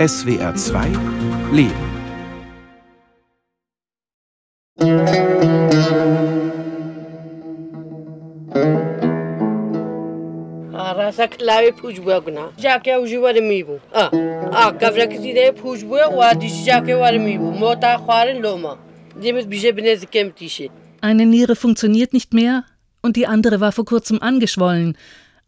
SWR 2 Leben. guna. Jake uji wari mibu. A a kavra kiti de pujbua wa dish jake wari mibu. Mota khwarin loma. Dimit bije benez kem tische Eine Niere funktioniert nicht mehr und die andere war vor kurzem angeschwollen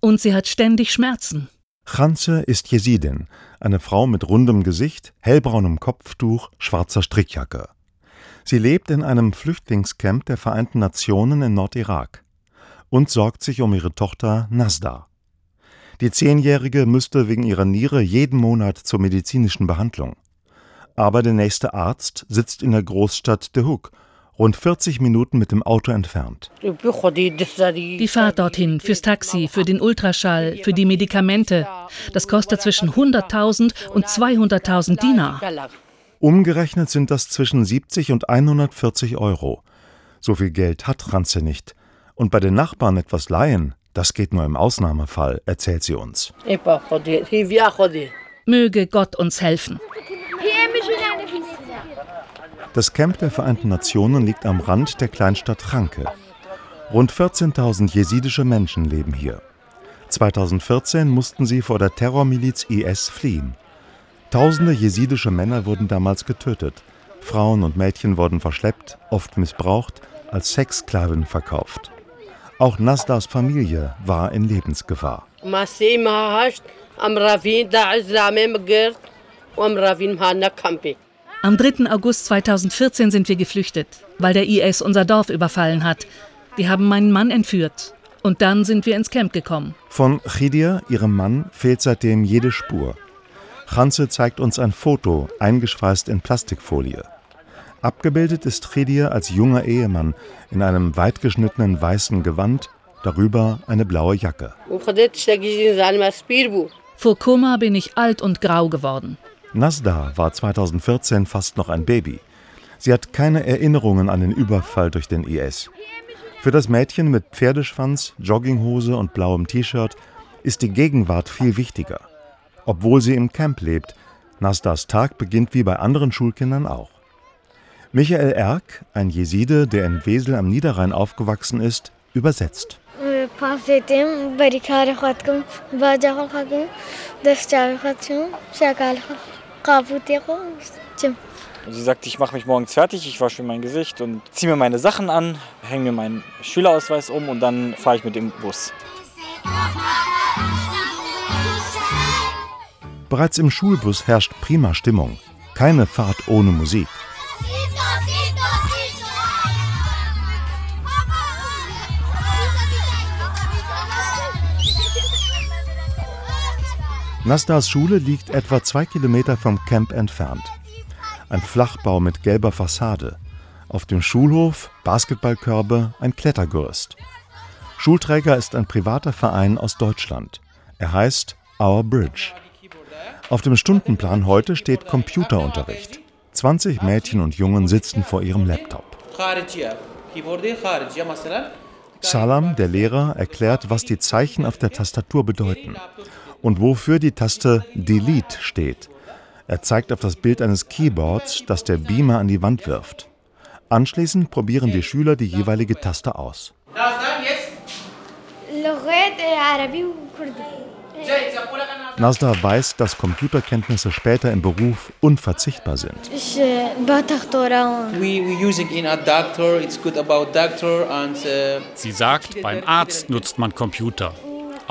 und sie hat ständig Schmerzen. Chanze ist Jesidin, eine Frau mit rundem Gesicht, hellbraunem Kopftuch, schwarzer Strickjacke. Sie lebt in einem Flüchtlingscamp der Vereinten Nationen in Nordirak und sorgt sich um ihre Tochter Nasda. Die Zehnjährige müsste wegen ihrer Niere jeden Monat zur medizinischen Behandlung. Aber der nächste Arzt sitzt in der Großstadt De Hoek, rund 40 Minuten mit dem Auto entfernt. Die Fahrt dorthin, fürs Taxi, für den Ultraschall, für die Medikamente, das kostet zwischen 100.000 und 200.000 Dinar. Umgerechnet sind das zwischen 70 und 140 Euro. So viel Geld hat Ranze nicht. Und bei den Nachbarn etwas leihen, das geht nur im Ausnahmefall, erzählt sie uns. Möge Gott uns helfen. Das Camp der Vereinten Nationen liegt am Rand der Kleinstadt Chanke. Rund 14.000 jesidische Menschen leben hier. 2014 mussten sie vor der Terrormiliz IS fliehen. Tausende jesidische Männer wurden damals getötet. Frauen und Mädchen wurden verschleppt, oft missbraucht, als Sexsklaven verkauft. Auch Nasdas Familie war in Lebensgefahr. Am 3. August 2014 sind wir geflüchtet, weil der IS unser Dorf überfallen hat. Die haben meinen Mann entführt. Und dann sind wir ins Camp gekommen. Von Chidia, ihrem Mann, fehlt seitdem jede Spur. Chanze zeigt uns ein Foto, eingeschweißt in Plastikfolie. Abgebildet ist Chidia als junger Ehemann in einem weitgeschnittenen weißen Gewand, darüber eine blaue Jacke. Vor Koma bin ich alt und grau geworden. Nasda war 2014 fast noch ein Baby. Sie hat keine Erinnerungen an den Überfall durch den IS. Für das Mädchen mit Pferdeschwanz, Jogginghose und blauem T-Shirt ist die Gegenwart viel wichtiger. Obwohl sie im Camp lebt, Nasdas Tag beginnt wie bei anderen Schulkindern auch. Michael Erk, ein Jeside, der in Wesel am Niederrhein aufgewachsen ist, übersetzt. Sie sagt, ich mache mich morgens fertig, ich wasche mir mein Gesicht und ziehe mir meine Sachen an, hänge mir meinen Schülerausweis um und dann fahre ich mit dem Bus. Bereits im Schulbus herrscht prima Stimmung. Keine Fahrt ohne Musik. Nasdas Schule liegt etwa zwei Kilometer vom Camp entfernt. Ein Flachbau mit gelber Fassade. Auf dem Schulhof Basketballkörbe, ein Klettergerüst. Schulträger ist ein privater Verein aus Deutschland. Er heißt Our Bridge. Auf dem Stundenplan heute steht Computerunterricht. 20 Mädchen und Jungen sitzen vor ihrem Laptop. Salam, der Lehrer, erklärt, was die Zeichen auf der Tastatur bedeuten und wofür die Taste Delete steht. Er zeigt auf das Bild eines Keyboards, das der Beamer an die Wand wirft. Anschließend probieren die Schüler die jeweilige Taste aus. Nasda weiß, dass Computerkenntnisse später im Beruf unverzichtbar sind. Sie sagt, beim Arzt nutzt man Computer.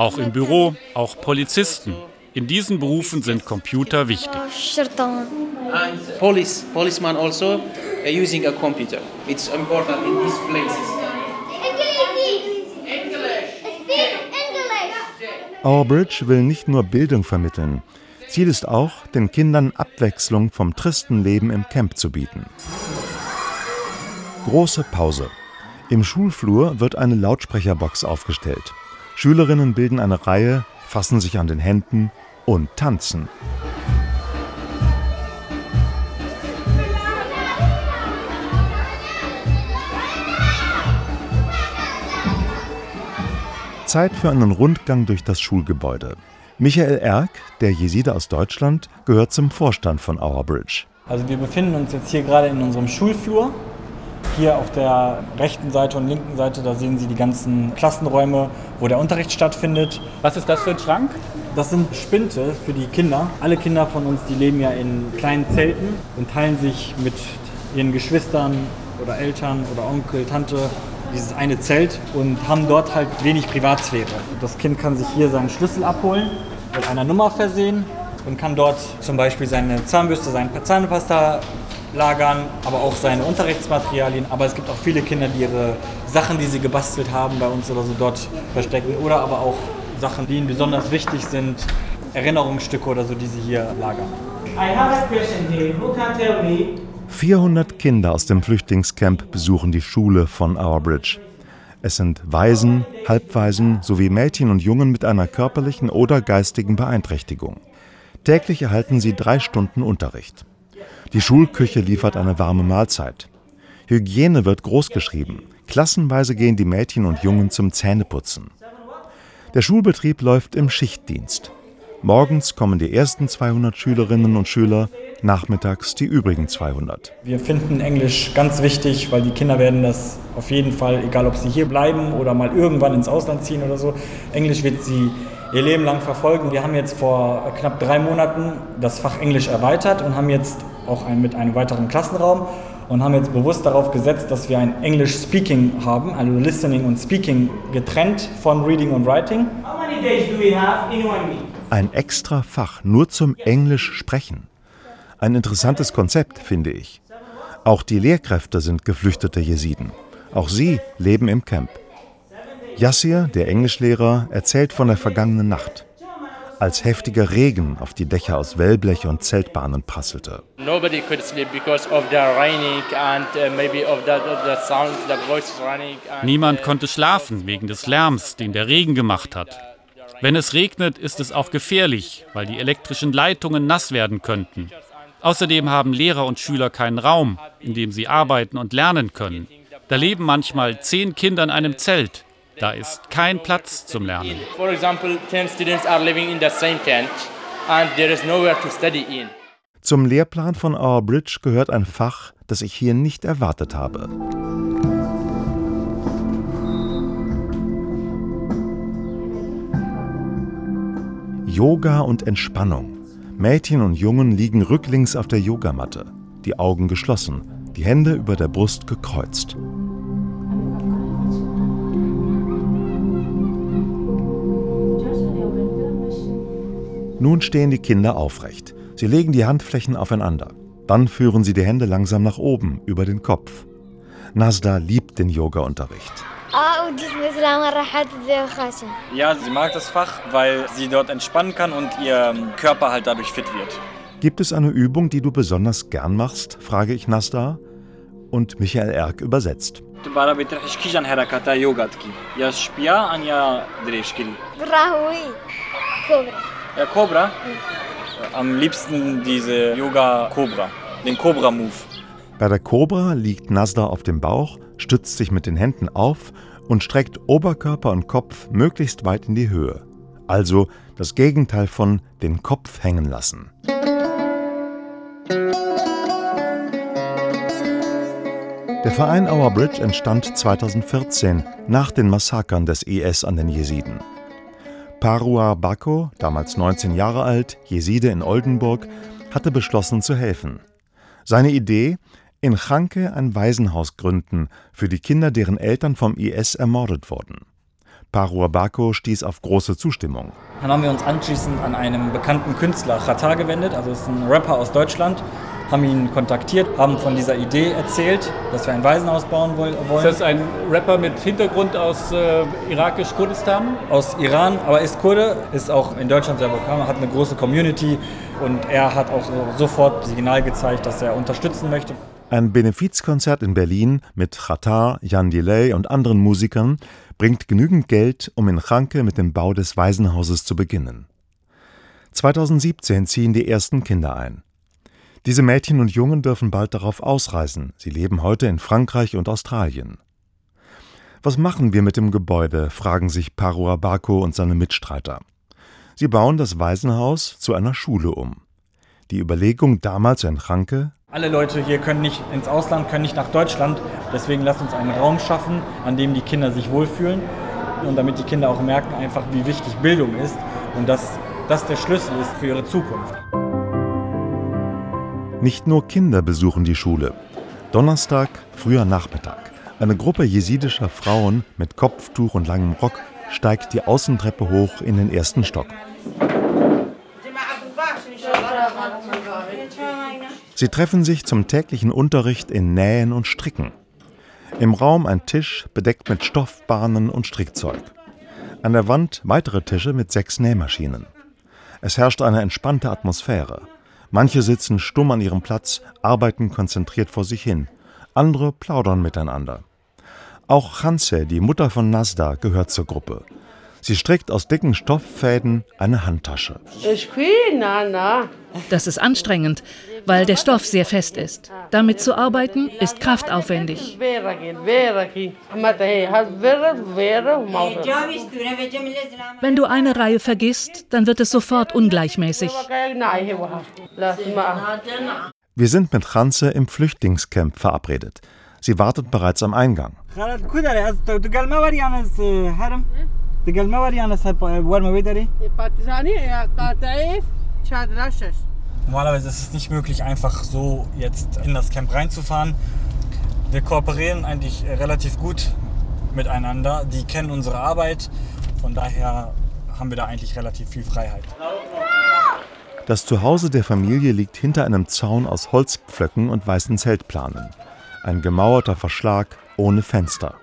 Auch im Büro, auch Polizisten. In diesen Berufen sind Computer wichtig. Police, policeman also uh, using a computer. It's important in these places. Our Bridge will nicht nur Bildung vermitteln. Ziel ist auch, den Kindern Abwechslung vom tristen Leben im Camp zu bieten. Große Pause. Im Schulflur wird eine Lautsprecherbox aufgestellt. Schülerinnen bilden eine Reihe, fassen sich an den Händen und tanzen. Zeit für einen Rundgang durch das Schulgebäude. Michael Erck, der Jeside aus Deutschland, gehört zum Vorstand von Our Bridge. Also wir befinden uns jetzt hier gerade in unserem Schulflur. Hier auf der rechten Seite und linken Seite, da sehen Sie die ganzen Klassenräume, wo der Unterricht stattfindet. Was ist das für ein Schrank? Das sind Spinte für die Kinder. Alle Kinder von uns, die leben ja in kleinen Zelten und teilen sich mit ihren Geschwistern oder Eltern oder Onkel, Tante dieses eine Zelt und haben dort halt wenig Privatsphäre. Das Kind kann sich hier seinen Schlüssel abholen, mit einer Nummer versehen und kann dort zum Beispiel seine Zahnbürste, seine Zahnpasta lagern, aber auch seine Unterrichtsmaterialien. Aber es gibt auch viele Kinder, die ihre Sachen, die sie gebastelt haben, bei uns oder so dort verstecken. Oder aber auch Sachen, die ihnen besonders wichtig sind, Erinnerungsstücke oder so, die sie hier lagern. I have a question here. Who can tell me 400 Kinder aus dem Flüchtlingscamp besuchen die Schule von Our Bridge. Es sind Waisen, Halbwaisen sowie Mädchen und Jungen mit einer körperlichen oder geistigen Beeinträchtigung. Täglich erhalten sie drei Stunden Unterricht. Die Schulküche liefert eine warme Mahlzeit. Hygiene wird großgeschrieben. Klassenweise gehen die Mädchen und Jungen zum Zähneputzen. Der Schulbetrieb läuft im Schichtdienst. Morgens kommen die ersten 200 Schülerinnen und Schüler, nachmittags die übrigen 200. Wir finden Englisch ganz wichtig, weil die Kinder werden das auf jeden Fall, egal ob sie hier bleiben oder mal irgendwann ins Ausland ziehen oder so, Englisch wird sie ihr Leben lang verfolgen. Wir haben jetzt vor knapp drei Monaten das Fach Englisch erweitert und haben jetzt auch ein, mit einem weiteren Klassenraum und haben jetzt bewusst darauf gesetzt, dass wir ein English Speaking haben, also Listening und Speaking getrennt von Reading und Writing. Ein extra Fach nur zum Englisch sprechen. Ein interessantes Konzept, finde ich. Auch die Lehrkräfte sind geflüchtete Jesiden. Auch sie leben im Camp. Yassir, der Englischlehrer, erzählt von der vergangenen Nacht, als heftiger Regen auf die Dächer aus Wellblech und Zeltbahnen prasselte. Uh, Niemand konnte schlafen wegen des Lärms, den der Regen gemacht hat. Wenn es regnet, ist es auch gefährlich, weil die elektrischen Leitungen nass werden könnten. Außerdem haben Lehrer und Schüler keinen Raum, in dem sie arbeiten und lernen können. Da leben manchmal zehn Kinder in einem Zelt. Da ist kein Platz zum Lernen. Zum Lehrplan von Our Bridge gehört ein Fach, das ich hier nicht erwartet habe. Yoga und Entspannung. Mädchen und Jungen liegen rücklings auf der Yogamatte, die Augen geschlossen, die Hände über der Brust gekreuzt. Nun stehen die Kinder aufrecht. Sie legen die Handflächen aufeinander. Dann führen sie die Hände langsam nach oben, über den Kopf. Nasda liebt den Yoga-Unterricht. Ja, sie mag das Fach, weil sie dort entspannen kann und ihr Körper halt dadurch fit wird. Gibt es eine Übung, die du besonders gern machst? frage ich Nasda. Und Michael Erk übersetzt. Ja, Cobra? Am liebsten diese Yoga Cobra, den Cobra Move. Bei der Cobra liegt Nasda auf dem Bauch, stützt sich mit den Händen auf und streckt Oberkörper und Kopf möglichst weit in die Höhe. Also das Gegenteil von den Kopf hängen lassen. Der Verein Our Bridge entstand 2014 nach den Massakern des IS an den Jesiden. Parua Bako, damals 19 Jahre alt, Jeside in Oldenburg, hatte beschlossen zu helfen. Seine Idee, in Chanke ein Waisenhaus gründen für die Kinder, deren Eltern vom IS ermordet wurden. Parua Bako stieß auf große Zustimmung. Dann haben wir uns anschließend an einen bekannten Künstler, Chata, gewendet, also ist ein Rapper aus Deutschland, haben ihn kontaktiert, haben von dieser Idee erzählt, dass wir ein Waisenhaus bauen wollen. Ist das ein Rapper mit Hintergrund aus äh, irakisch-Kurdistan? Aus Iran, aber ist Kurde, ist auch in Deutschland sehr bekannt, hat eine große Community und er hat auch sofort Signal gezeigt, dass er unterstützen möchte. Ein Benefizkonzert in Berlin mit Khatar, Jan Delay und anderen Musikern bringt genügend Geld, um in Chanke mit dem Bau des Waisenhauses zu beginnen. 2017 ziehen die ersten Kinder ein. Diese Mädchen und Jungen dürfen bald darauf ausreisen. Sie leben heute in Frankreich und Australien. Was machen wir mit dem Gebäude? fragen sich Parua Bako und seine Mitstreiter. Sie bauen das Waisenhaus zu einer Schule um. Die Überlegung damals in Ranke, alle Leute hier können nicht ins Ausland, können nicht nach Deutschland. Deswegen lasst uns einen Raum schaffen, an dem die Kinder sich wohlfühlen und damit die Kinder auch merken einfach, wie wichtig Bildung ist und dass das der Schlüssel ist für ihre Zukunft. Nicht nur Kinder besuchen die Schule. Donnerstag, früher Nachmittag. Eine Gruppe jesidischer Frauen mit Kopftuch und langem Rock steigt die Außentreppe hoch in den ersten Stock. Sie treffen sich zum täglichen Unterricht in Nähen und Stricken. Im Raum ein Tisch bedeckt mit Stoffbahnen und Strickzeug. An der Wand weitere Tische mit sechs Nähmaschinen. Es herrscht eine entspannte Atmosphäre. Manche sitzen stumm an ihrem Platz, arbeiten konzentriert vor sich hin. Andere plaudern miteinander. Auch Hanse, die Mutter von Nasda, gehört zur Gruppe. Sie strickt aus dicken Stofffäden eine Handtasche. Das ist anstrengend, weil der Stoff sehr fest ist. Damit zu arbeiten ist kraftaufwendig. Wenn du eine Reihe vergisst, dann wird es sofort ungleichmäßig. Wir sind mit Hanse im Flüchtlingscamp verabredet. Sie wartet bereits am Eingang. Normalerweise ist es nicht möglich, einfach so jetzt in das Camp reinzufahren. Wir kooperieren eigentlich relativ gut miteinander. Die kennen unsere Arbeit. Von daher haben wir da eigentlich relativ viel Freiheit. Das Zuhause der Familie liegt hinter einem Zaun aus Holzpflöcken und weißen Zeltplanen. Ein gemauerter Verschlag ohne Fenster.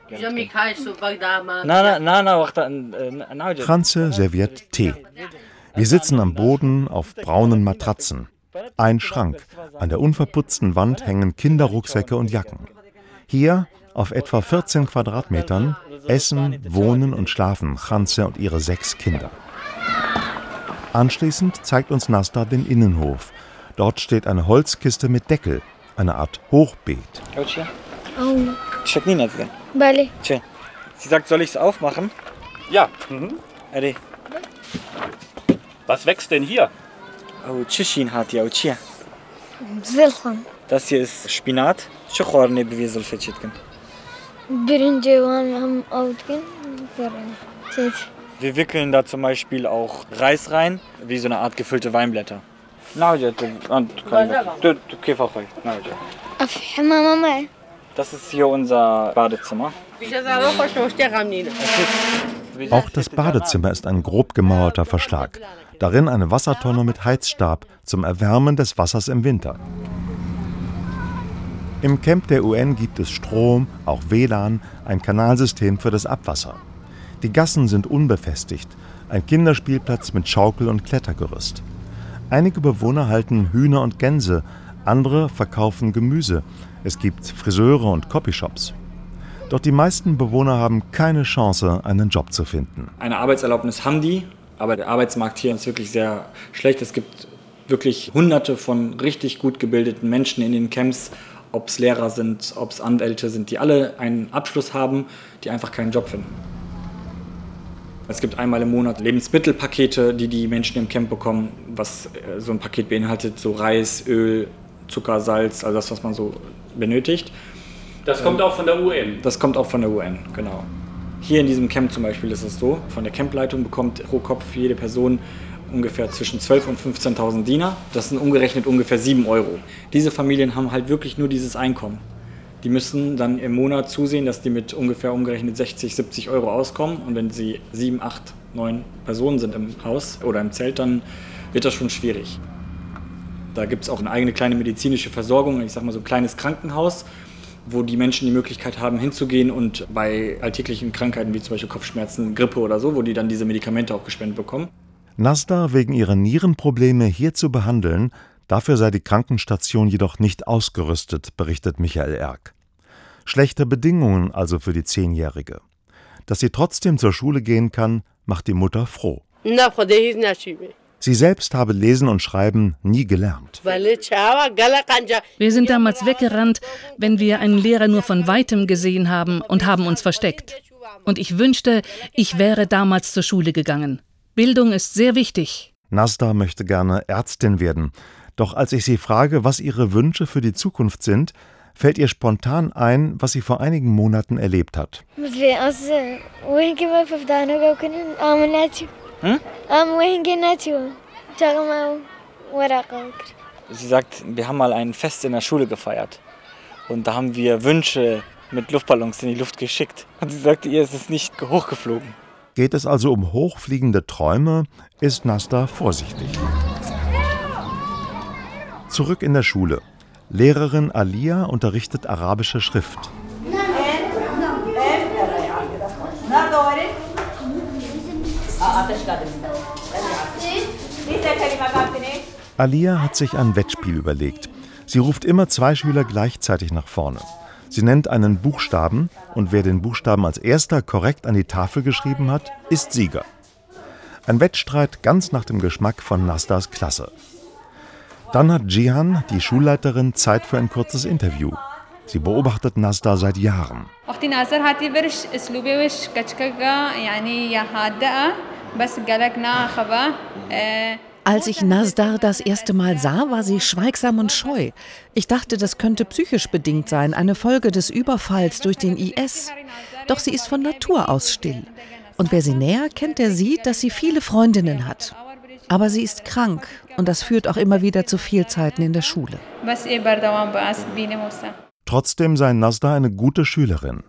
Kranze serviert Tee. Wir sitzen am Boden auf braunen Matratzen. Ein Schrank. An der unverputzten Wand hängen Kinderrucksäcke und Jacken. Hier, auf etwa 14 Quadratmetern, essen, wohnen und schlafen Franze und ihre sechs Kinder. Anschließend zeigt uns Nasta den Innenhof. Dort steht eine Holzkiste mit Deckel, eine Art Hochbeet. Oh. Sie sagt, soll ich es aufmachen? Ja. Mhm. Was wächst denn hier? Oh, das hier ist Spinat. Wir wickeln da zum Beispiel auch Reis rein, wie so eine Art gefüllte Weinblätter. Das ist hier unser Badezimmer. Auch das Badezimmer ist ein grob gemauerter Verschlag. Darin eine Wassertonne mit Heizstab zum Erwärmen des Wassers im Winter. Im Camp der UN gibt es Strom, auch WLAN, ein Kanalsystem für das Abwasser. Die Gassen sind unbefestigt, ein Kinderspielplatz mit Schaukel und Klettergerüst. Einige Bewohner halten Hühner und Gänse, andere verkaufen Gemüse, es gibt Friseure und Copyshops. Doch die meisten Bewohner haben keine Chance, einen Job zu finden. Eine Arbeitserlaubnis haben die, aber der Arbeitsmarkt hier ist wirklich sehr schlecht. Es gibt wirklich hunderte von richtig gut gebildeten Menschen in den Camps, ob es Lehrer sind, ob es Anwälte sind, die alle einen Abschluss haben, die einfach keinen Job finden. Es gibt einmal im Monat Lebensmittelpakete, die die Menschen im Camp bekommen, was äh, so ein Paket beinhaltet, so Reis, Öl, Zucker, Salz, also das, was man so benötigt. Das kommt auch von der UN? Das kommt auch von der UN, genau. Hier in diesem Camp zum Beispiel ist es so, von der Campleitung bekommt pro Kopf jede Person ungefähr zwischen 12.000 und 15.000 Diener. Das sind umgerechnet ungefähr 7 Euro. Diese Familien haben halt wirklich nur dieses Einkommen. Die müssen dann im Monat zusehen, dass die mit ungefähr umgerechnet 60, 70 Euro auskommen. Und wenn sie 7, 8, 9 Personen sind im Haus oder im Zelt, dann wird das schon schwierig. Da gibt es auch eine eigene kleine medizinische Versorgung, ich sag mal so ein kleines Krankenhaus, wo die Menschen die Möglichkeit haben, hinzugehen und bei alltäglichen Krankheiten wie zum Beispiel Kopfschmerzen, Grippe oder so, wo die dann diese Medikamente auch gespendet bekommen. Nasda wegen ihrer Nierenprobleme hier zu behandeln, dafür sei die Krankenstation jedoch nicht ausgerüstet, berichtet Michael Erck. Schlechte Bedingungen also für die Zehnjährige. Dass sie trotzdem zur Schule gehen kann, macht die Mutter froh. Sie selbst habe Lesen und Schreiben nie gelernt. Wir sind damals weggerannt, wenn wir einen Lehrer nur von weitem gesehen haben und haben uns versteckt. Und ich wünschte, ich wäre damals zur Schule gegangen. Bildung ist sehr wichtig. Nasda möchte gerne Ärztin werden. Doch als ich sie frage, was ihre Wünsche für die Zukunft sind, fällt ihr spontan ein, was sie vor einigen Monaten erlebt hat. Hm? Sie sagt, wir haben mal ein Fest in der Schule gefeiert. Und da haben wir Wünsche mit Luftballons in die Luft geschickt. Und sie sagte, ihr ist es nicht hochgeflogen. Geht es also um hochfliegende Träume, ist Nasta vorsichtig. Zurück in der Schule. Lehrerin Alia unterrichtet arabische Schrift. Alia hat sich ein Wettspiel überlegt. Sie ruft immer zwei Schüler gleichzeitig nach vorne. Sie nennt einen Buchstaben und wer den Buchstaben als erster korrekt an die Tafel geschrieben hat, ist Sieger. Ein Wettstreit ganz nach dem Geschmack von Nastas Klasse. Dann hat Jihan, die Schulleiterin, Zeit für ein kurzes Interview. Sie beobachtet Nasda seit Jahren. Als ich Nasdar das erste Mal sah, war sie schweigsam und scheu. Ich dachte, das könnte psychisch bedingt sein, eine Folge des Überfalls durch den IS. Doch sie ist von Natur aus still. Und wer sie näher kennt, der sieht, dass sie viele Freundinnen hat. Aber sie ist krank und das führt auch immer wieder zu Fehlzeiten in der Schule. Trotzdem sei Nasda eine gute Schülerin.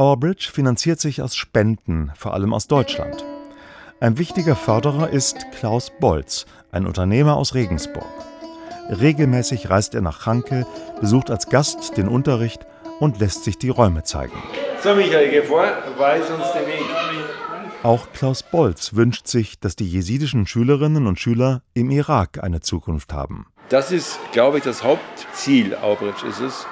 Our Bridge finanziert sich aus Spenden, vor allem aus Deutschland. Ein wichtiger Förderer ist Klaus Bolz, ein Unternehmer aus Regensburg. Regelmäßig reist er nach Hanke, besucht als Gast den Unterricht und lässt sich die Räume zeigen. So, Michael, geh vor, weis uns den Weg. Auch Klaus Bolz wünscht sich, dass die jesidischen Schülerinnen und Schüler im Irak eine Zukunft haben. Das ist, glaube ich, das Hauptziel Aubridge ist es,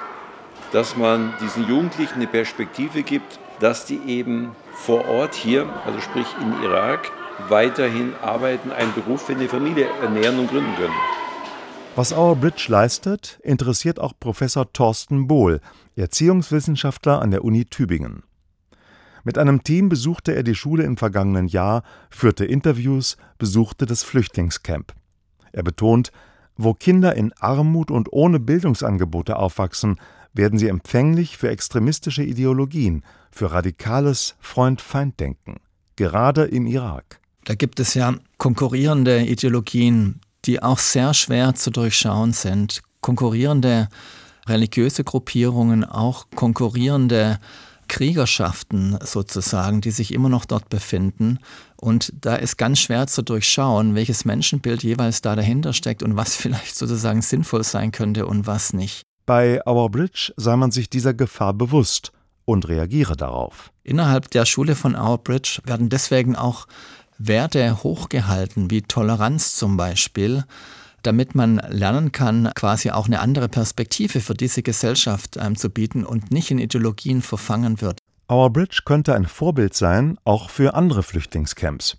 dass man diesen Jugendlichen eine Perspektive gibt, dass die eben vor Ort hier, also sprich in Irak, weiterhin arbeiten, einen Beruf für eine Familie ernähren und gründen können. Was Our Bridge leistet, interessiert auch Professor Thorsten Bohl, Erziehungswissenschaftler an der Uni Tübingen. Mit einem Team besuchte er die Schule im vergangenen Jahr, führte Interviews, besuchte das Flüchtlingscamp. Er betont, wo Kinder in Armut und ohne Bildungsangebote aufwachsen, werden sie empfänglich für extremistische Ideologien, für radikales Freund-Feind-Denken, gerade im Irak. Da gibt es ja konkurrierende Ideologien, die auch sehr schwer zu durchschauen sind. Konkurrierende religiöse Gruppierungen, auch konkurrierende Kriegerschaften sozusagen, die sich immer noch dort befinden. Und da ist ganz schwer zu durchschauen, welches Menschenbild jeweils da dahinter steckt und was vielleicht sozusagen sinnvoll sein könnte und was nicht. Bei Our Bridge sei man sich dieser Gefahr bewusst und reagiere darauf. Innerhalb der Schule von Our Bridge werden deswegen auch Werte hochgehalten, wie Toleranz zum Beispiel, damit man lernen kann, quasi auch eine andere Perspektive für diese Gesellschaft ähm, zu bieten und nicht in Ideologien verfangen wird. Our Bridge könnte ein Vorbild sein, auch für andere Flüchtlingscamps.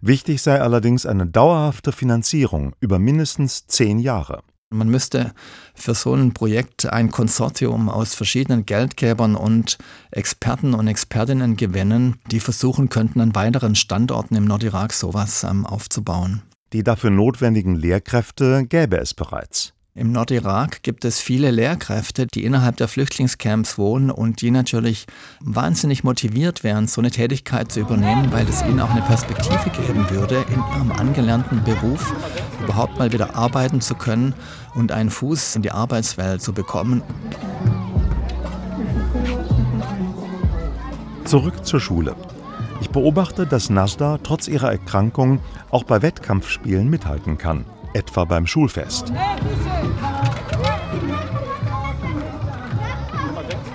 Wichtig sei allerdings eine dauerhafte Finanzierung über mindestens zehn Jahre. Man müsste für so ein Projekt ein Konsortium aus verschiedenen Geldgebern und Experten und Expertinnen gewinnen, die versuchen könnten, an weiteren Standorten im Nordirak sowas ähm, aufzubauen. Die dafür notwendigen Lehrkräfte gäbe es bereits. Im Nordirak gibt es viele Lehrkräfte, die innerhalb der Flüchtlingscamps wohnen und die natürlich wahnsinnig motiviert wären, so eine Tätigkeit zu übernehmen, weil es ihnen auch eine Perspektive geben würde, in ihrem angelernten Beruf überhaupt mal wieder arbeiten zu können und einen Fuß in die Arbeitswelt zu bekommen. Zurück zur Schule. Ich beobachte, dass Nasda trotz ihrer Erkrankung auch bei Wettkampfspielen mithalten kann, etwa beim Schulfest.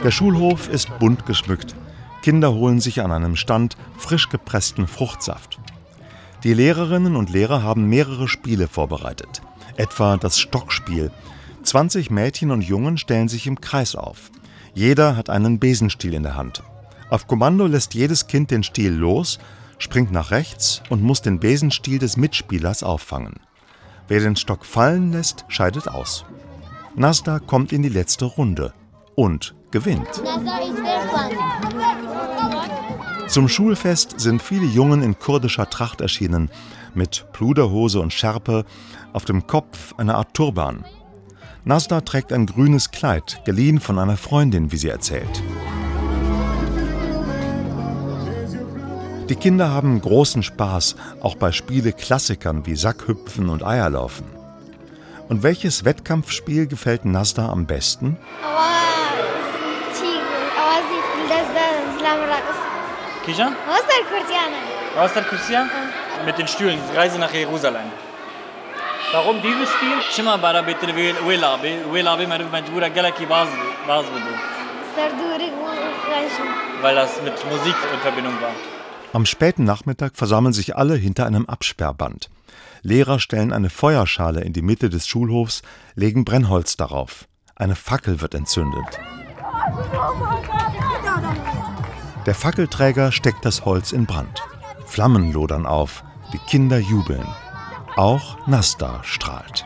Der Schulhof ist bunt geschmückt. Kinder holen sich an einem Stand frisch gepressten Fruchtsaft. Die Lehrerinnen und Lehrer haben mehrere Spiele vorbereitet, etwa das Stockspiel. 20 Mädchen und Jungen stellen sich im Kreis auf. Jeder hat einen Besenstiel in der Hand. Auf Kommando lässt jedes Kind den Stiel los, springt nach rechts und muss den Besenstiel des Mitspielers auffangen. Wer den Stock fallen lässt, scheidet aus. Nasda kommt in die letzte Runde und gewinnt. Zum Schulfest sind viele Jungen in kurdischer Tracht erschienen, mit Pluderhose und Schärpe, auf dem Kopf eine Art Turban. Nasda trägt ein grünes Kleid, geliehen von einer Freundin, wie sie erzählt. Die Kinder haben großen Spaß, auch bei Spiele-Klassikern wie Sackhüpfen und Eierlaufen. Und welches Wettkampfspiel gefällt Nasda am besten? Kijan? Wasser Kursian? Mit den Stühlen, Reise nach Jerusalem. Warum dieses Spiel? Shima bara bitte Welabi, Welabi Majbura Galaki Bas Weil das mit Musik in Verbindung war. Am späten Nachmittag versammeln sich alle hinter einem Absperrband. Lehrer stellen eine Feuerschale in die Mitte des Schulhofs, legen Brennholz darauf. Eine Fackel wird entzündet. Der Fackelträger steckt das Holz in Brand. Flammen lodern auf, die Kinder jubeln. Auch Nasta strahlt.